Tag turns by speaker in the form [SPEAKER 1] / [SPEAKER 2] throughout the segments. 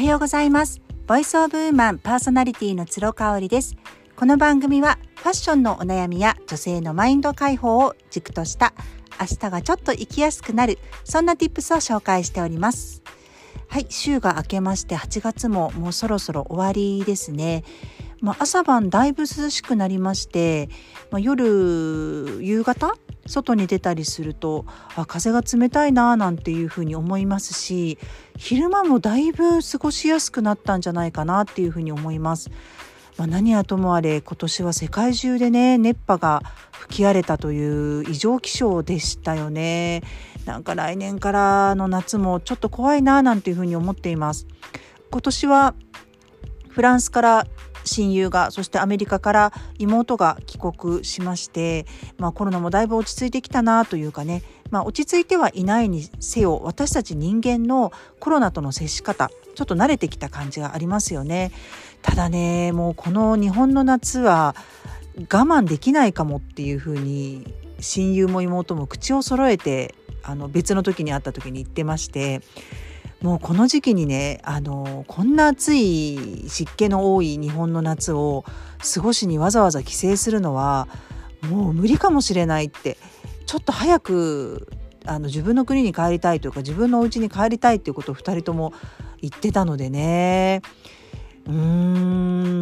[SPEAKER 1] はようございます。ボイスオブウーマンパーソナリティの鶴香織です。この番組はファッションのお悩みや女性のマインド解放を軸とした明日がちょっと生きやすくなるそんな tips を紹介しております。はい週が明けまして8月ももうそろそろ終わりですね。まあ、朝晩だいぶ涼しくなりまして、まあ、夜夕方外に出たりするとあ風が冷たいななんていうふうに思いますし昼間もだいぶ過ごしやすくなったんじゃないかなっていうふうに思います。まあ、何はともあれ今年は世界中でね熱波が吹き荒れたという異常気象でしたよね。なんか来年からの夏もちょっと怖いななんていうふうに思っています。今年はフランスから親友がそしてアメリカから妹が帰国しまして、まあ、コロナもだいぶ落ち着いてきたなというかね、まあ、落ち着いてはいないにせよ私たち人間のコロナとの接し方ちょっと慣れてきた感じがありますよね。ただねもうこの日本の夏は我慢できないかもっていうふうに親友も妹も口を揃えてあの別の時に会った時に言ってましてもうこの時期にねあのこんな暑い湿気の多い日本の夏を過ごしにわざわざ帰省するのはもう無理かもしれないってちょっと早くあの自分の国に帰りたいというか自分のお家に帰りたいっていうことを2人とも言ってたのでねうー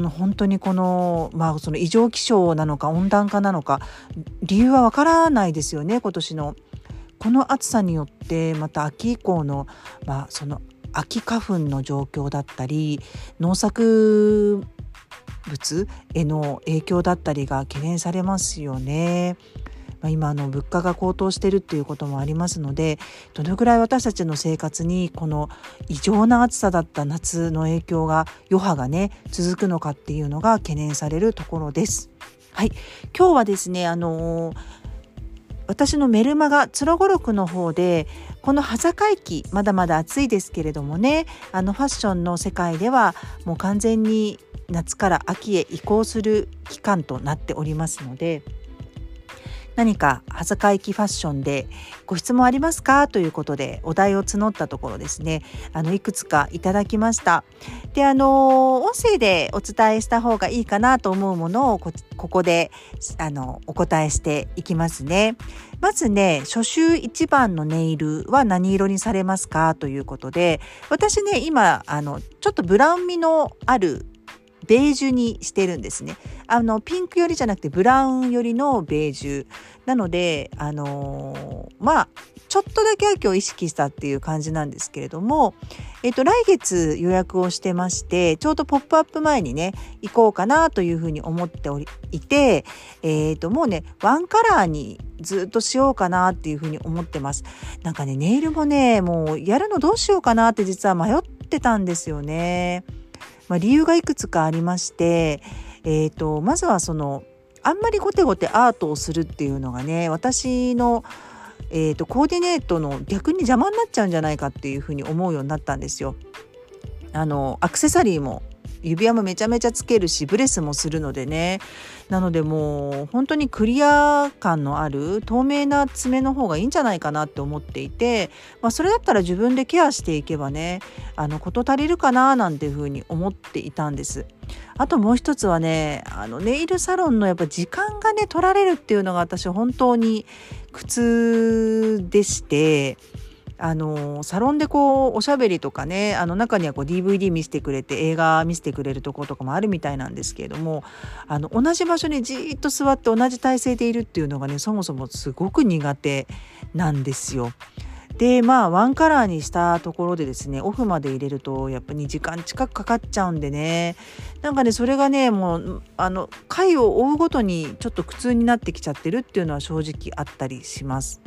[SPEAKER 1] ん本当にこの,、まあその異常気象なのか温暖化なのか理由はわからないですよね今年の。この暑さによってまた秋以降の,、まあその秋花粉の状況だったり農作物への影響だったりが懸念されますよね。まあ、今の物価が高騰しているっていうこともありますのでどのぐらい私たちの生活にこの異常な暑さだった夏の影響が余波がね続くのかっていうのが懸念されるところです。はい、今日はですねあのー私のメルマガつろごろくの方でこの羽境期まだまだ暑いですけれどもねあのファッションの世界ではもう完全に夏から秋へ移行する期間となっておりますので何か羽坂駅ファッションでご質問ありますか？ということでお題を募ったところですね。あのいくつかいただきました。であの音声でお伝えした方がいいかなと思うものをここであのお答えしていきますね。まずね初秋一番のネイルは何色にされますか？ということで私ね今あのちょっとブラウン味のあるベージュにしてるんですね。あのピンクよりじゃなくてブラウンよりのベージュなのであのー、まあちょっとだけ秋を意識したっていう感じなんですけれども、えっ、と来月予約をしてましてちょうどポップアップ前にね行こうかなというふうに思っておりいて、えっ、ともうねワンカラーにずっとしようかなっていうふうに思ってます。なんかねネイルもねもうやるのどうしようかなって実は迷ってたんですよね。まあ、理由がいくつかありまして、えーと、まずはそのあんまりゴテゴテアートをするっていうのがね私の、えーと、コーディネートの逆に邪魔になっちゃうんじゃないかっていうふうに思うようになったんですよ。あのアクセサリーも指輪もめちゃめちゃつけるしブレスもするのでねなのでもう本当にクリア感のある透明な爪の方がいいんじゃないかなって思っていて、まあ、それだったら自分でケアしていけばねあの事足りるかななんていうふうに思っていたんです。あともう一つはねあのネイルサロンのやっぱ時間がね取られるっていうのが私本当に苦痛でしてあのサロンでこうおしゃべりとかねあの中にはこう DVD 見せてくれて映画見せてくれるとことかもあるみたいなんですけれどもあの同じ場所にじーっと座って同じ体勢でいるっていうのがねそもそもすごく苦手なんですよ。でまあワンカラーにしたところでですねオフまで入れるとやっぱ2時間近くかかっちゃうんでねなんかねそれがねもうあの回を追うごとにちょっと苦痛になってきちゃってるっていうのは正直あったりします。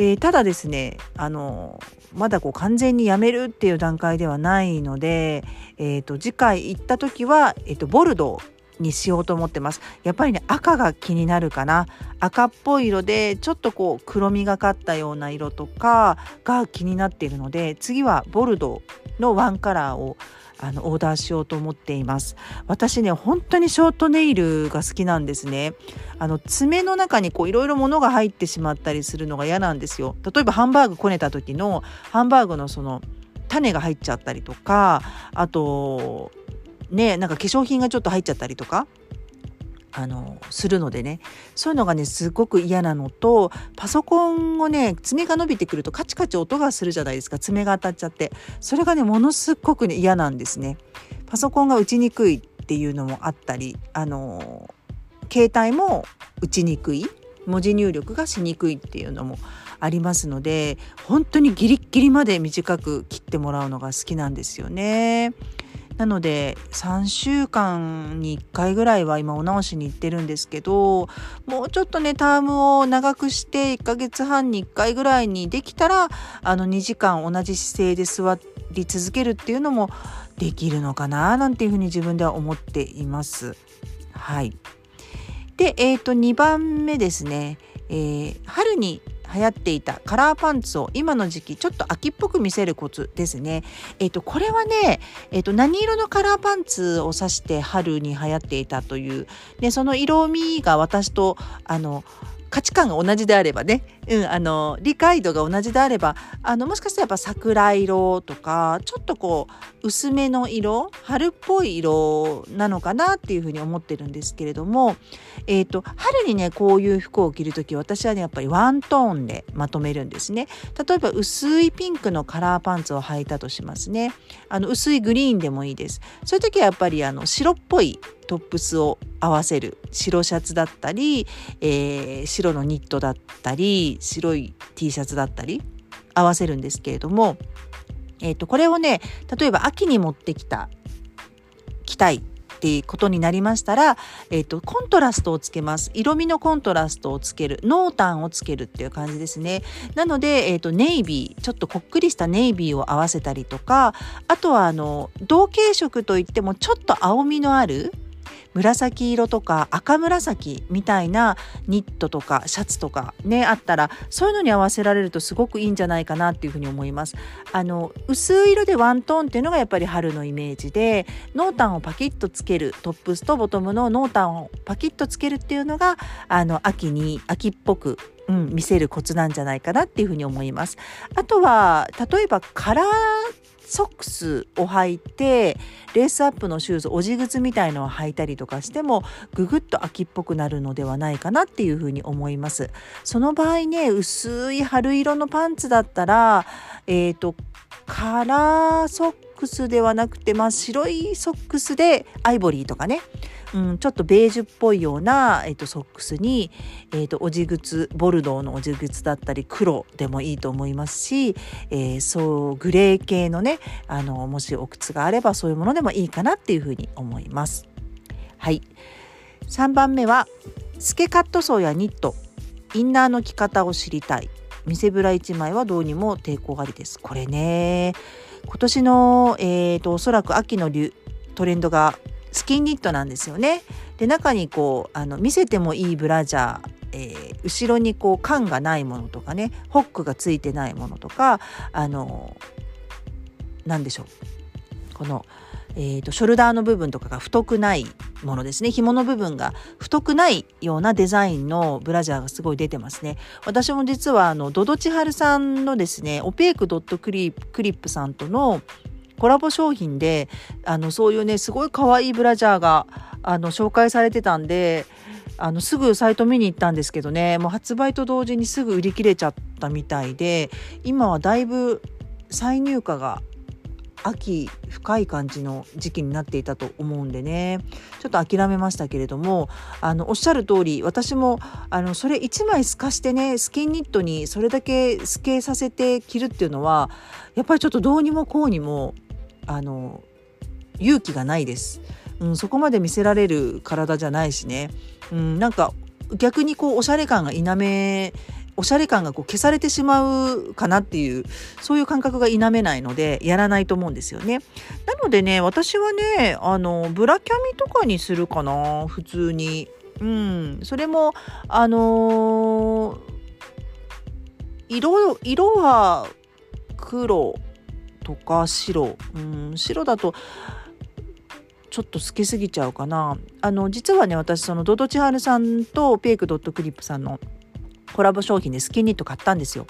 [SPEAKER 1] えー、ただですねあのまだこう完全にやめるっていう段階ではないので、えーと、次回行った時は、えーと、ボルドーにしようと思ってます。やっぱりね赤が気になるかな。赤っぽい色でちょっとこう黒みがかったような色とかが気になっているので次はボルドーのワンカラーをあのオーダーしようと思っています。私ね本当にショートネイルが好きなんですね。あの爪の中にこういろいろ物が入ってしまったりするのが嫌なんですよ。例えばハンバーグこねた時のハンバーグのその種が入っちゃったりとかあとねなんか化粧品がちょっと入っちゃったりとかあのするのでねそういうのがねすごく嫌なのとパソコンをね爪が伸びてくるとカチカチ音がするじゃないですか爪が当たっちゃってそれがねものすごく、ね、嫌なんですね。パソコンが打ちにくいっていうのもあったりあの携帯も打ちにくい文字入力がしにくいっていうのもありますので本当にギリッギリまで短く切ってもらうのが好きなんですよね。なので3週間に1回ぐらいは今お直しに行ってるんですけどもうちょっとねタームを長くして1ヶ月半に1回ぐらいにできたらあの2時間同じ姿勢で座り続けるっていうのもできるのかななんていうふうに自分では思っています。はい、で、えー、と2番目ですね、えー、春に流行っていたカラーパンツを今の時期ちょっと秋っぽく見せるコツですね。えっ、ー、とこれはね、えっ、ー、と何色のカラーパンツを指して春に流行っていたというでその色味が私とあの価値観が同じであればね、うん、あの理解度が同じであればあのもしかしたらやっぱ桜色とかちょっとこう薄めの色春っぽい色なのかなっていうふうに思ってるんですけれども、えーと、春にねこういう服を着る時私はねやっぱりワントーンでまとめるんですね。例えば薄いピンクのカラーパンツを履いたとしますね。あの薄いグリーンでもいいです。そういう時はやっぱりあの白っぽいトップスを合わせる白シャツだったり、えー、白のニットだったり白い T シャツだったり合わせるんですけれども、えー、とこれをね例えば秋に持ってきた着たいっていうことになりましたら、え、ー、と、コントラストをつけます。色味のコントラストをつける。濃淡をつけるっていう感じですね。なので、え、ー、と、ネイビー、ちょっとこっくりしたネイビーを合わせたりとか、あとは、あの、同系色といってもちょっと青みのある、紫色とか赤紫みたいなニットとかシャツとかねあったらそういうのに合わせられるとすごくいいんじゃないかなっていうふうに思います。あの薄い色でワントーンっていうのがやっぱり春のイメージで濃淡をパキッとつけるトップスとボトムの濃淡をパキッとつけるっていうのがあの秋に秋っぽくうん、見せるコツなんじゃないかなっていうふうに思います。あとは例えばカラーソックスを履いてレースアップのシューズおじ靴みたいのを履いたりとかしてもぐぐっと秋っぽくなるのではないかなっていうふうに思います。その場合ね薄い春色のパンツだったらえっ、ー、とカラーソックスではなくて、まあ、白いソックスでアイボリーとかね。うん、ちょっとベージュっぽいような、えーと、ソックスに、えーと、おじ靴ボルドーのおじ靴だったり黒でもいいと思いますし、えー、そうグレー系のねあのもしお靴があればそういうものでもいいかなっていうふうに思います。はい。3番目は透けカットソーやニット。インナーの着方を知りたい。見せブラ1枚はどうにも抵抗ありです。これね今年の、えーと、とおそらく秋のトレンドがスキンニットなんですよね。で中にこうあの見せてもいいブラジャーえー、後ろにこう缶がないものとかねホックがついてないものとかあの何でしょうこの、えーと、ショルダーの部分とかが太くないものですね。紐の部分が太くないようなデザインのブラジャーがすごい出てますね。私も実はあのドドチハルさんのですねオペークドットクリップさんとのコラボ商品であのそういうねすごい可愛いブラジャーがあの紹介されてたんであのすぐサイト見に行ったんですけどね。もう発売と同時にすぐ売り切れちゃったみたいで今はだいぶ再入荷が秋深い感じの時期になっていたと思うんでね。ちょっと諦めましたけれどもあのおっしゃる通り私もあのそれ1枚透かしてねスキンニットにそれだけ透けさせて着るっていうのはやっぱりちょっとどうにもこうにもあの勇気がないです、うん、そこまで見せられる体じゃないしね、うん、なんか逆にこうおしゃれ感が否めおしゃれ感がこう消されてしまうかなっていうそういう感覚が否めないのでやらないと思うんですよね。なのでね私はねあのブラキャミとかにするかな普通に。うん、それもあのー、色色は黒とか白うん白だとちょっと透けすぎちゃうかなあの実はね私そのドドチハルさんとペイクドットクリップさんのコラボ商品でスキンニット買ったんですよ。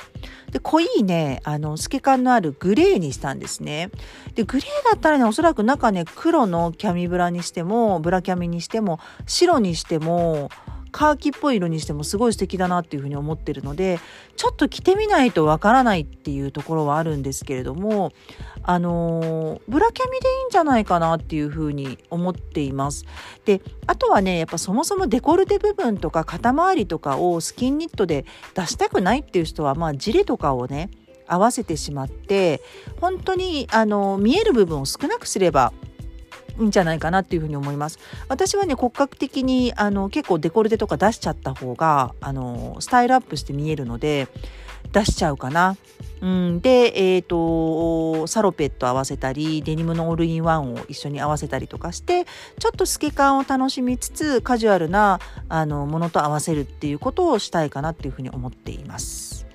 [SPEAKER 1] で、濃いね、あの、透け感のあるグレーにしたんですね。で、グレーだったらね、おそらく中ね、黒のキャミブラにしても、ブラキャミにしても、白にしても、カーキっぽい色にしてもすごい素敵だなっていうふうに思ってるのでちょっと着てみないとわからないっていうところはあるんですけれどもあのー、ブラキャミでいいんじゃないかなっていうふうに思っています。であとはねやっぱそもそもデコルテ部分とか肩周りとかをスキンニットで出したくないっていう人はまあジレとかをね合わせてしまって本当にあの見える部分を少なくすればんじゃないかなっていうふうに思います。私はね骨格的にあの結構デコルテとか出しちゃった方があのスタイルアップして見えるので出しちゃうかな。うん、で、えーと、サロペット合わせたりデニムのオールインワンを一緒に合わせたりとかしてちょっと透け感を楽しみつつカジュアルなあのものと合わせるっていうことをしたいかなっていうふうに思っています。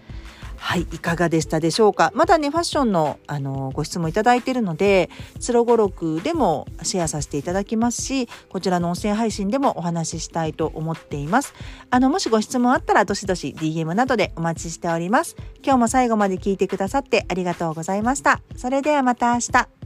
[SPEAKER 1] はい、いかがでしたでしょうか？まだね、ファッションの、あの、ご質問いただいているので、つろごろくでもシェアさせていただきますし、こちらの音声配信でもお話ししたいと思っています。あの、もしご質問あったら、どしどし DM などでお待ちしております。今日も最後まで聞いてくださってありがとうございました。それではまた明日。